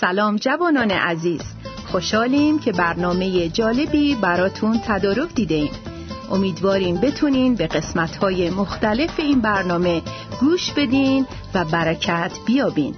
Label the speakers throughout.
Speaker 1: سلام جوانان عزیز. خوشحالیم که برنامه جالبی براتون تدارک دیدیم. امیدواریم بتونین به قسمت‌های مختلف این برنامه گوش بدین و برکت بیابین.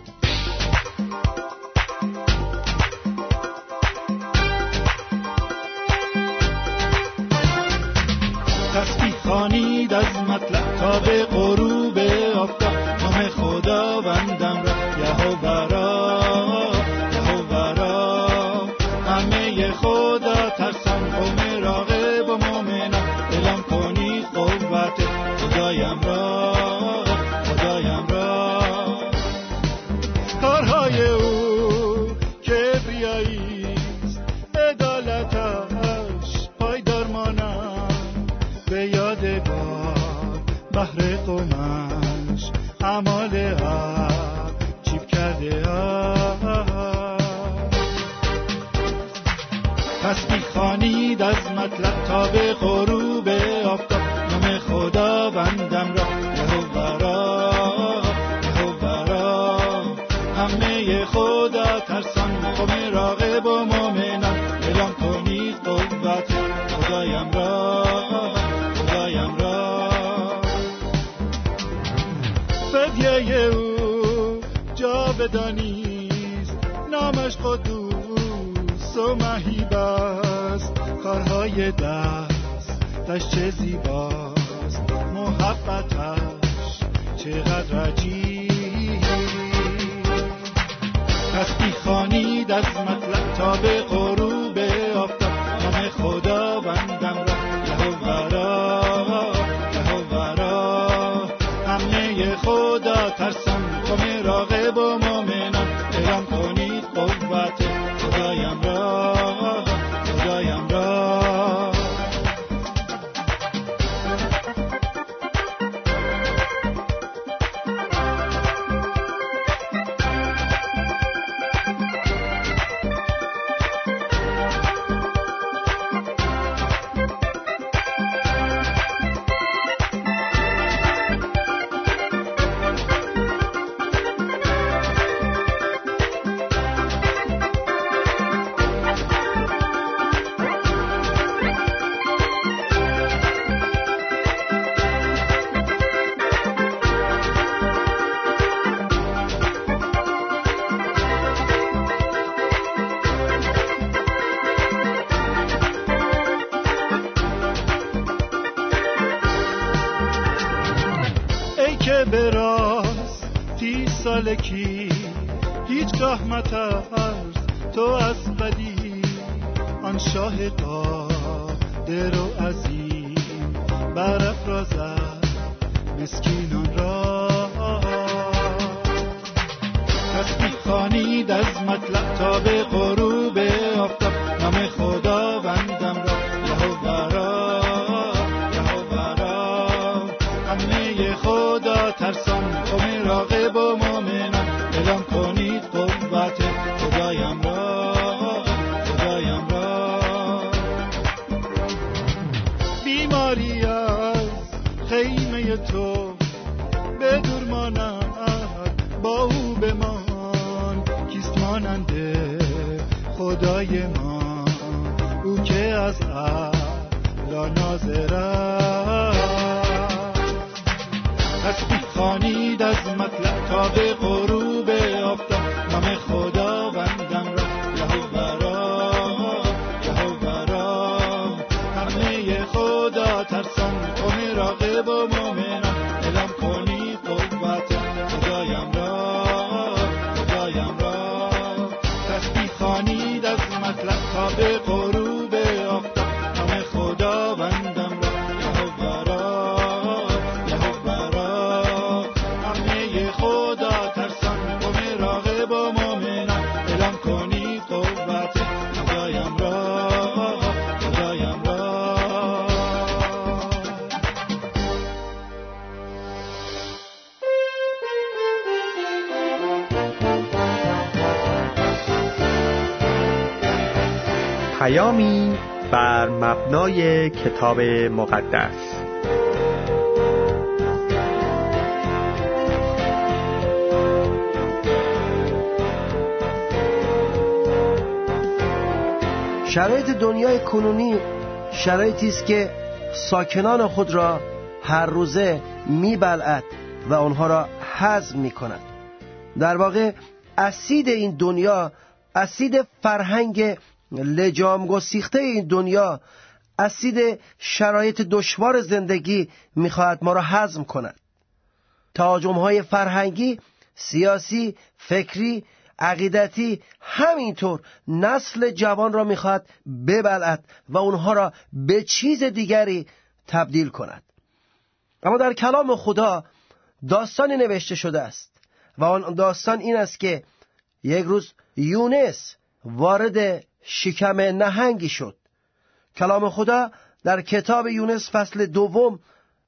Speaker 2: Yahweh دست دستش چه زیباست محبتش چقدر عجیب. پس بیخانید از مطلب تا به غروب آفتاب نام خدا i'll be Rakibu Mumin
Speaker 3: پیامی بر مبنای کتاب مقدس.
Speaker 4: شرایط دنیای کنونی شرایطی است که ساکنان خود را هر روزه میبلعد و آنها را هضم می‌کند. در واقع اسید این دنیا اسید فرهنگ لجام گسیخته این دنیا اسید شرایط دشوار زندگی می‌خواهد ما را هضم کند. های فرهنگی سیاسی فکری عقیدتی همینطور نسل جوان را می‌خواهد ببلد و اونها را به چیز دیگری تبدیل کند. اما در کلام خدا داستانی نوشته شده است و آن داستان این است که یک روز یونس وارد شکم نهنگی شد. کلام خدا در کتاب یونس فصل دوم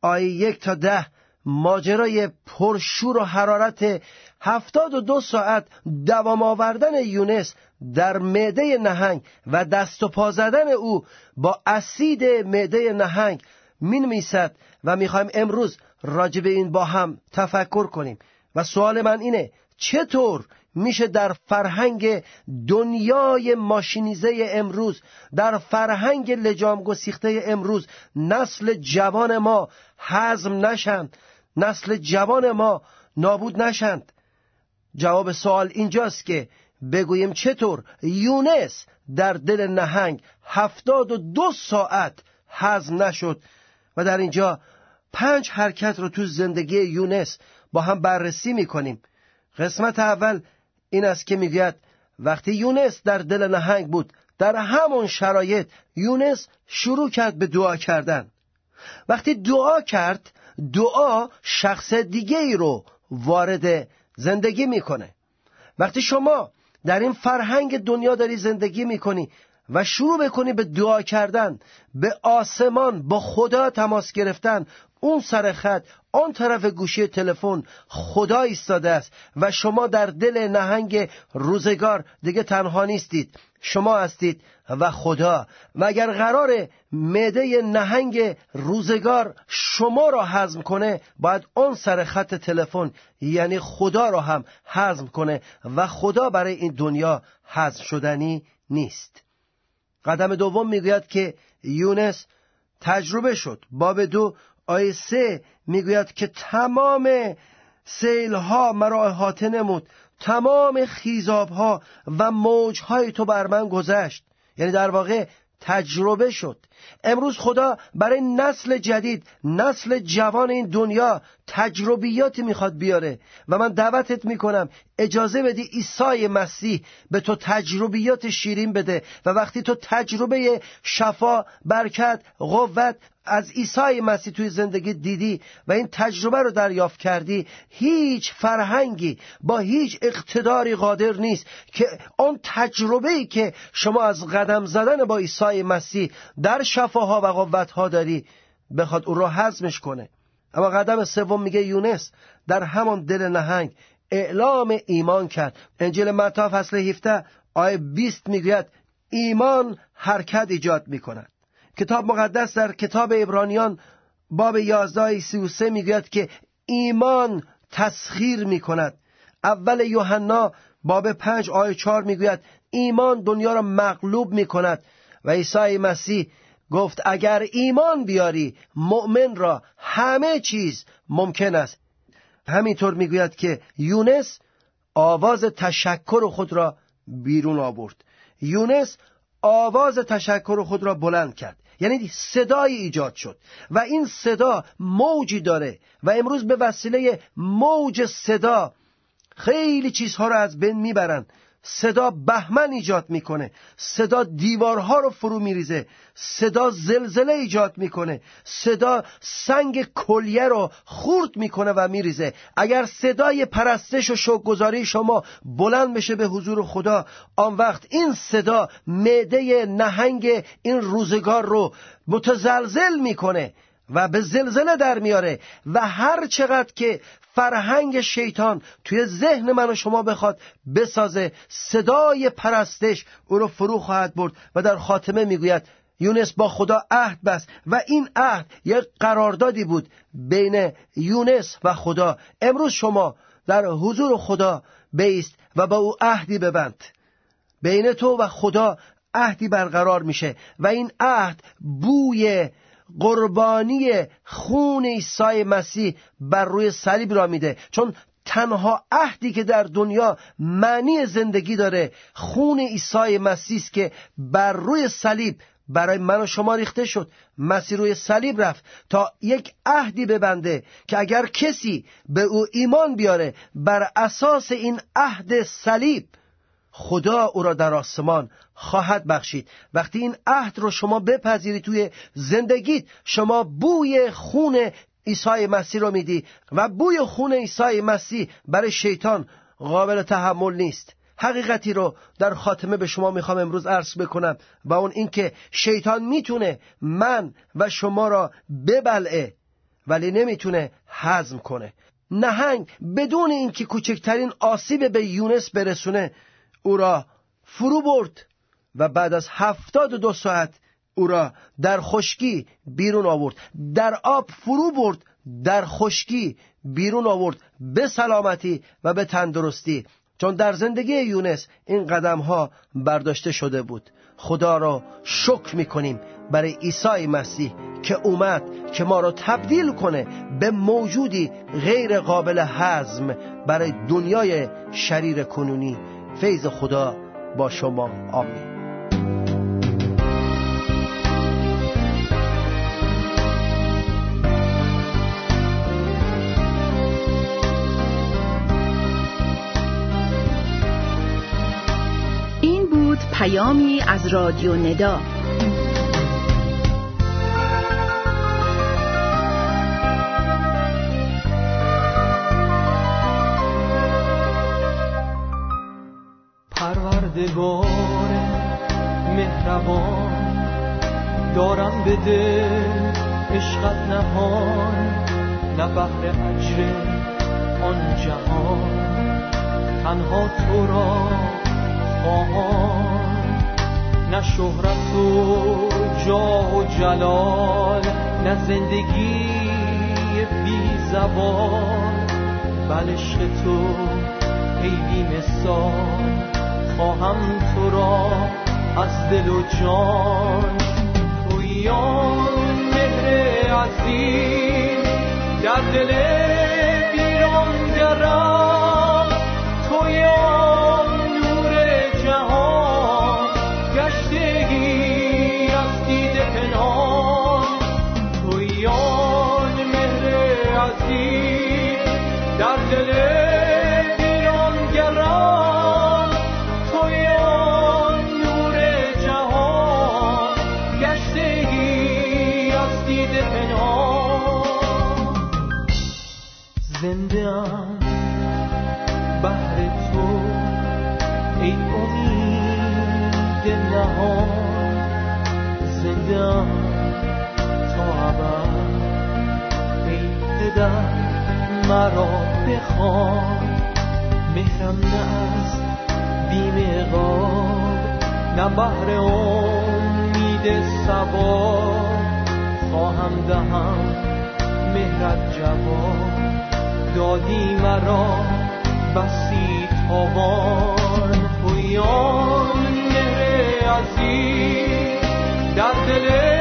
Speaker 4: آیه یک تا ده ماجرای پرشور و حرارت هفتاد و دو ساعت دوام آوردن یونس در معده نهنگ و دست و پا زدن او با اسید معده نهنگ می‌نویسد و می‌خوایم امروز راجع به این با هم تفکر کنیم. و سوال من اینه چطور میشه در فرهنگ دنیای ماشینیزه امروز در فرهنگ لجام گسیخته امروز نسل جوان ما حزم نشند نسل جوان ما نابود نشند. جواب سوال اینجاست که بگوییم چطور یونس در دل نهنگ هفتاد و دو ساعت حزم نشد و در اینجا پنج حرکت رو تو زندگی یونس با هم بررسی می‌کنیم. قسمت اول این است که می‌گوید وقتی یونس در دل نهنگ بود در همون شرایط یونس شروع کرد به دعا کردن. وقتی دعا کرد دعا شخص دیگه ای رو وارد زندگی می‌کنه. وقتی شما در این فرهنگ دنیا داری زندگی می‌کنی و شروع بکنی به دعا کردن به آسمان با خدا تماس گرفتن اون سر خط آن طرف گوشی تلفن خدا ایستاده است و شما در دل نهنگ روزگار دیگه تنها نیستید. شما هستید و خدا. و اگر قرار معده نهنگ روزگار شما را حزم کنه باید آن سر خط تلفن یعنی خدا را هم حزم کنه و خدا برای این دنیا حزم شدنی نیست. قدم دوم می‌گوید که یونس تجربه شد. باب دو آیه سه می‌گوید که تمام سیلها مرا احاطه نمود. تمام خیزابها و موجهای تو بر من گذشت. یعنی در واقع تجربه شد. امروز خدا برای نسل جدید نسل جوان این دنیا تجربیاتی می‌خواد بیاره و من دعوتت می‌کنم اجازه بدی عیسی مسیح به تو تجربیات شیرین بده و وقتی تو تجربه شفا برکت قوت از عیسی مسیح توی زندگی دیدی و این تجربه رو دریافت کردی هیچ فرهنگی با هیچ اقتداری قادر نیست که آن تجربه ای که شما از قدم زدن با عیسی مسیح در شفاها و قوتها داری بخواد او را حزمش کنه. اما قدم سوم میگه یونس در همان دل نهنگ اعلام ایمان کرد. انجیل متا فصل 17 آیه 20 می‌گوید ایمان حرکت ایجاد می‌کند. کتاب مقدس در کتاب ابرانیان باب 11 33 می‌گوید که ایمان تسخیر می‌کند. اول یوحنا باب 5 آیه 4 می‌گوید ایمان دنیا را مغلوب می‌کند و عیسی مسیح گفت اگر ایمان بیاری مؤمن را همه چیز ممکن است. همینطور می‌گوید که یونس آواز تشکر خود را بیرون آورد. یونس آواز تشکر خود را بلند کرد. یعنی صدایی ایجاد شد. و این صدا موجی داره. و امروز به وسیله موج صدا خیلی چیزها را از بین می‌برند. صدا بهمن ایجاد می‌کنه. صدا دیوارها رو فرو میریزه. صدا زلزله ایجاد می‌کنه. صدا سنگ کلیه رو خورد می‌کنه و میریزه. اگر صدای پرستش و شوکگذاری شما بلند بشه به حضور خدا آن وقت این صدا معده نهنگ این روزگار رو متزلزل می‌کنه. و به زلزله در میاره و هر چقدر که فرهنگ شیطان توی ذهن من و شما بخواد بسازه صدای پرستش او رو فرو خواهد برد و در خاتمه می‌گوید یونس با خدا عهد بست و این عهد یک قراردادی بود بین یونس و خدا. امروز شما در حضور خدا بیست و با او عهدی ببند. بین تو و خدا عهدی برقرار میشه و این عهد بوی قربانی خون عیسی مسیح بر روی صلیب را میده. چون تنها عهدی که در دنیا معنی زندگی داره خون عیسی مسیح است که بر روی صلیب برای من و شما ریخته شد. مسیح روی صلیب رفت تا یک عهدی ببنده که اگر کسی به او ایمان بیاره بر اساس این عهد صلیب خدا او را در آسمان خواهد بخشید. وقتی این عهد رو شما بپذیرید توی زندگیت شما بوی خون عیسی مسیح رو میدی و بوی خون عیسی مسیح برای شیطان قابل تحمل نیست. حقیقتی رو در خاتمه به شما می‌خوام امروز عرض بکنم و اون اینکه شیطان می‌تونه من و شما را ببلعه ولی نمی‌تونه حزم کنه. نهنگ بدون اینکه کوچکترین آسیب به یونس برسونه او را فرو برد و بعد از هفتاد و دو ساعت او را در خشکی بیرون آورد. در آب فرو برد در خشکی بیرون آورد به سلامتی و به تندرستی. چون در زندگی یونس این قدم ها برداشته شده بود. خدا را شکر می کنیم برای عیسی مسیح که اومد که ما را تبدیل کنه به موجودی غیر قابل هضم برای دنیای شریر کنونی. فیض خدا با شما. آمین.
Speaker 1: این بود پیامی از رادیو ندا.
Speaker 5: دل عشقت نهان نه بهر اجر آن جهان. تنها تو را خواهان نه شهرت و جاه و جلال نه زندگی بی زبان. بل تو ای بی مثال خواهم تو را از دل و جان تویان مهر عظیم در دل پدر مرا بخوان. مهرم نه از بیم نه بهر امید سوار خواهم دهم مهرت جواب دادی مرا بسی تاوان. تویان مهر عزیز در دل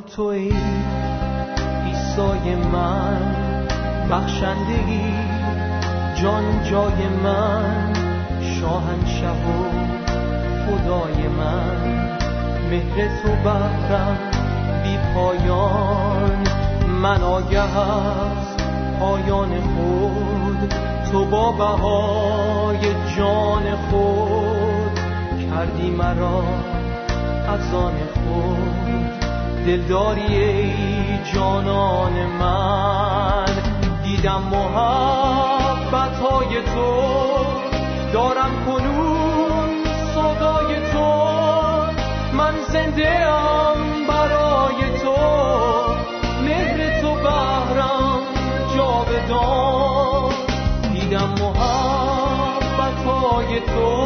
Speaker 5: توی ایسای من. بخشندگی جان جای من. شاهنشه و خدای من. مهر تو بهرم بی پایان. من آگه از پایان خود. تو با بهای جان خود. کردی مرا از آن خود. دلداری ای جانان من. دیدم محبت های تو دارم کنون صدای تو. من زنده ام برای تو مهر تو بهرم جاودان. دیدم محبت های تو.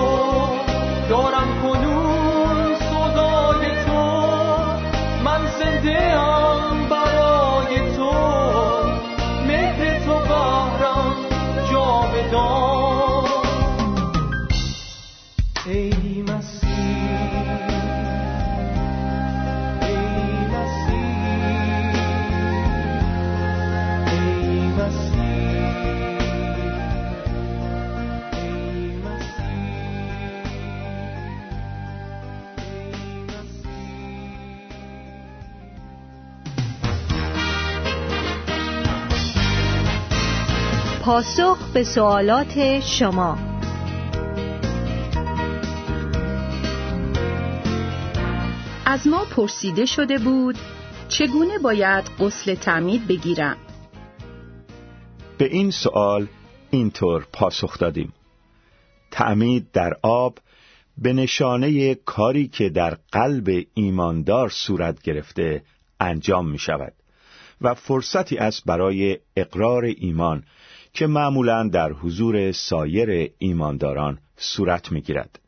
Speaker 1: پاسخ به سوالات شما. از ما پرسیده شده بود چگونه باید غسل تعمید بگیرم؟
Speaker 6: به این سوال اینطور پاسخ دادیم. تعمید در آب به نشانه کاری که در قلب ایماندار صورت گرفته انجام می شود و فرصتی است برای اقرار ایمان که معمولا در حضور سایر ایمانداران صورت می گیرد.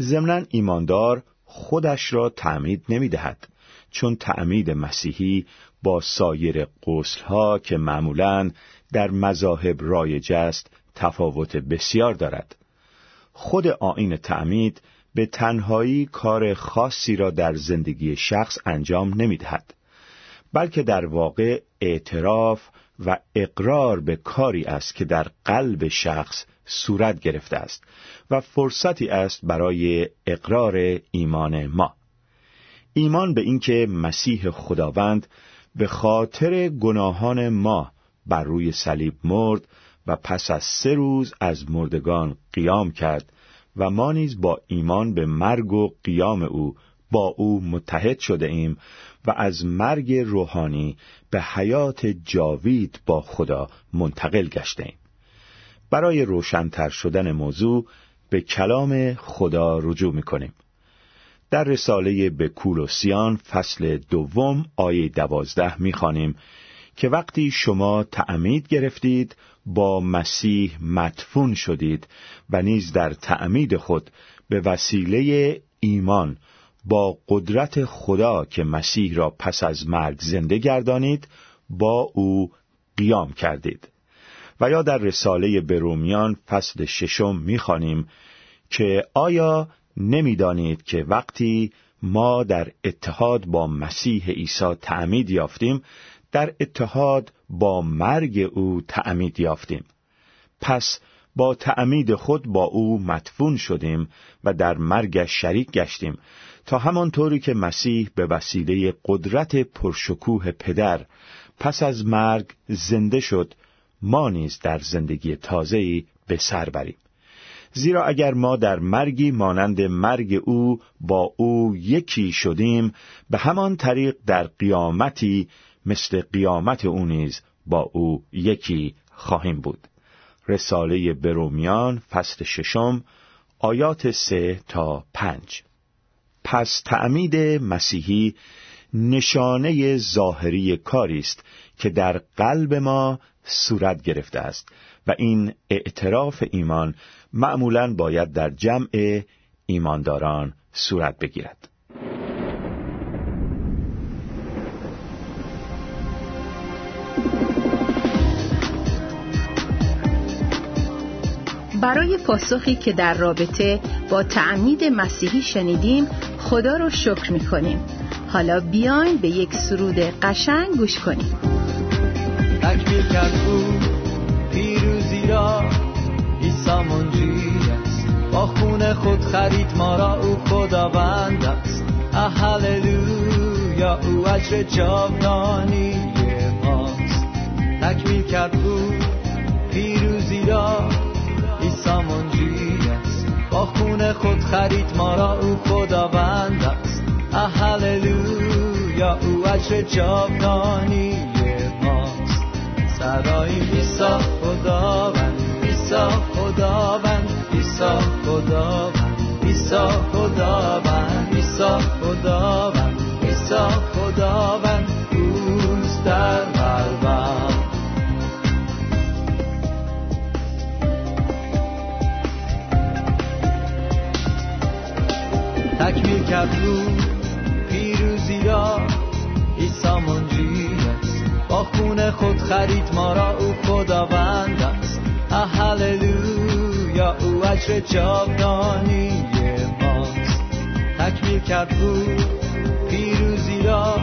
Speaker 6: ضمناً ایماندار خودش را تعمید نمی دهد چون تعمید مسیحی با سایر قسلها که معمولا در مذاهب رایج است تفاوت بسیار دارد خود آین تعمید به تنهایی کار خاصی را در زندگی شخص انجام نمی دهد بلکه در واقع اعتراف و اقرار به کاری است که در قلب شخص صورت گرفته است و فرصتی است برای اقرار ایمان ما. ایمان به اینکه مسیح خداوند به خاطر گناهان ما بر روی صلیب مرد و پس از سه روز از مردگان قیام کرد و ما نیز با ایمان به مرگ و قیام او با او متحد شده ایم و از مرگ روحانی به حیات جاوید با خدا منتقل گشته ایم. برای روشنتر شدن موضوع به کلام خدا رجوع می کنیم. در رساله به کولوسیان فصل دوم آیه دوازده می خانیم که وقتی شما تعمید گرفتید با مسیح مدفون شدید و نیز در تعمید خود به وسیله ایمان با قدرت خدا که مسیح را پس از مرگ زنده گردانید با او قیام کردید. و یا در رساله به رومیان فصل ششم می‌خوانیم که آیا نمی‌دانید که وقتی ما در اتحاد با مسیح عیسی تعمید یافتیم در اتحاد با مرگ او تعمید یافتیم؟ پس با تعمید خود با او مدفون شدیم و در مرگش شریک گشتیم. تا همانطوری که مسیح به وسیله قدرت پرشکوه پدر پس از مرگ زنده شد ما نیز در زندگی تازه‌ای به سر بریم. زیرا اگر ما در مرگی مانند مرگ او با او یکی شدیم به همان طریق در قیامتی مثل قیامت او نیز با او یکی خواهیم بود. رساله برومیان فصل ششم آیات سه تا پنج. پس تعمید مسیحی نشانه ظاهری کاری است که در قلب ما صورت گرفته است و این اعتراف ایمان معمولا باید در جمع ایمانداران صورت بگیرد.
Speaker 1: برای پاسخی که در رابطه با تعمید مسیحی شنیدیم خدا رو شکر می کنیم حالا بیاین به یک سرود قشنگ گوش کنیم.
Speaker 5: تکمیل کرد او پیروزی را عیسی منجی است. با خون خود خرید ما را او خداوند است. هللویا او اجر جاودانی ماست تکمیل کرد او پیروزی را عیسی منجی است. با
Speaker 7: خون خود خرید ما را او خداوند است. هللویا او عجر جاودانی ماست. صدای ایسا خداوند ایسا خداوند ایسا خداوند ایسا خداوند ایسا خداوند. تکمیل کرد رو پیروزی را ایسا منجی است. با خون خود خرید ما را او خداوند است. هللویا او اجر جاودانی ماست. تکمیل کرد رو پیروزی را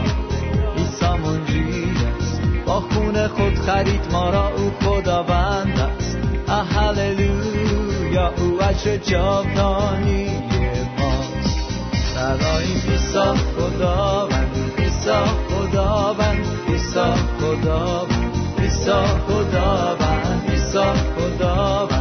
Speaker 7: ایسا منجی است. با خون خود خرید ما را او خداوند است. هللویا او اجر جاودانی سرایم ایسا خداوند ایسا خداوند ایسا خداوند ایسا خداوند خداوند.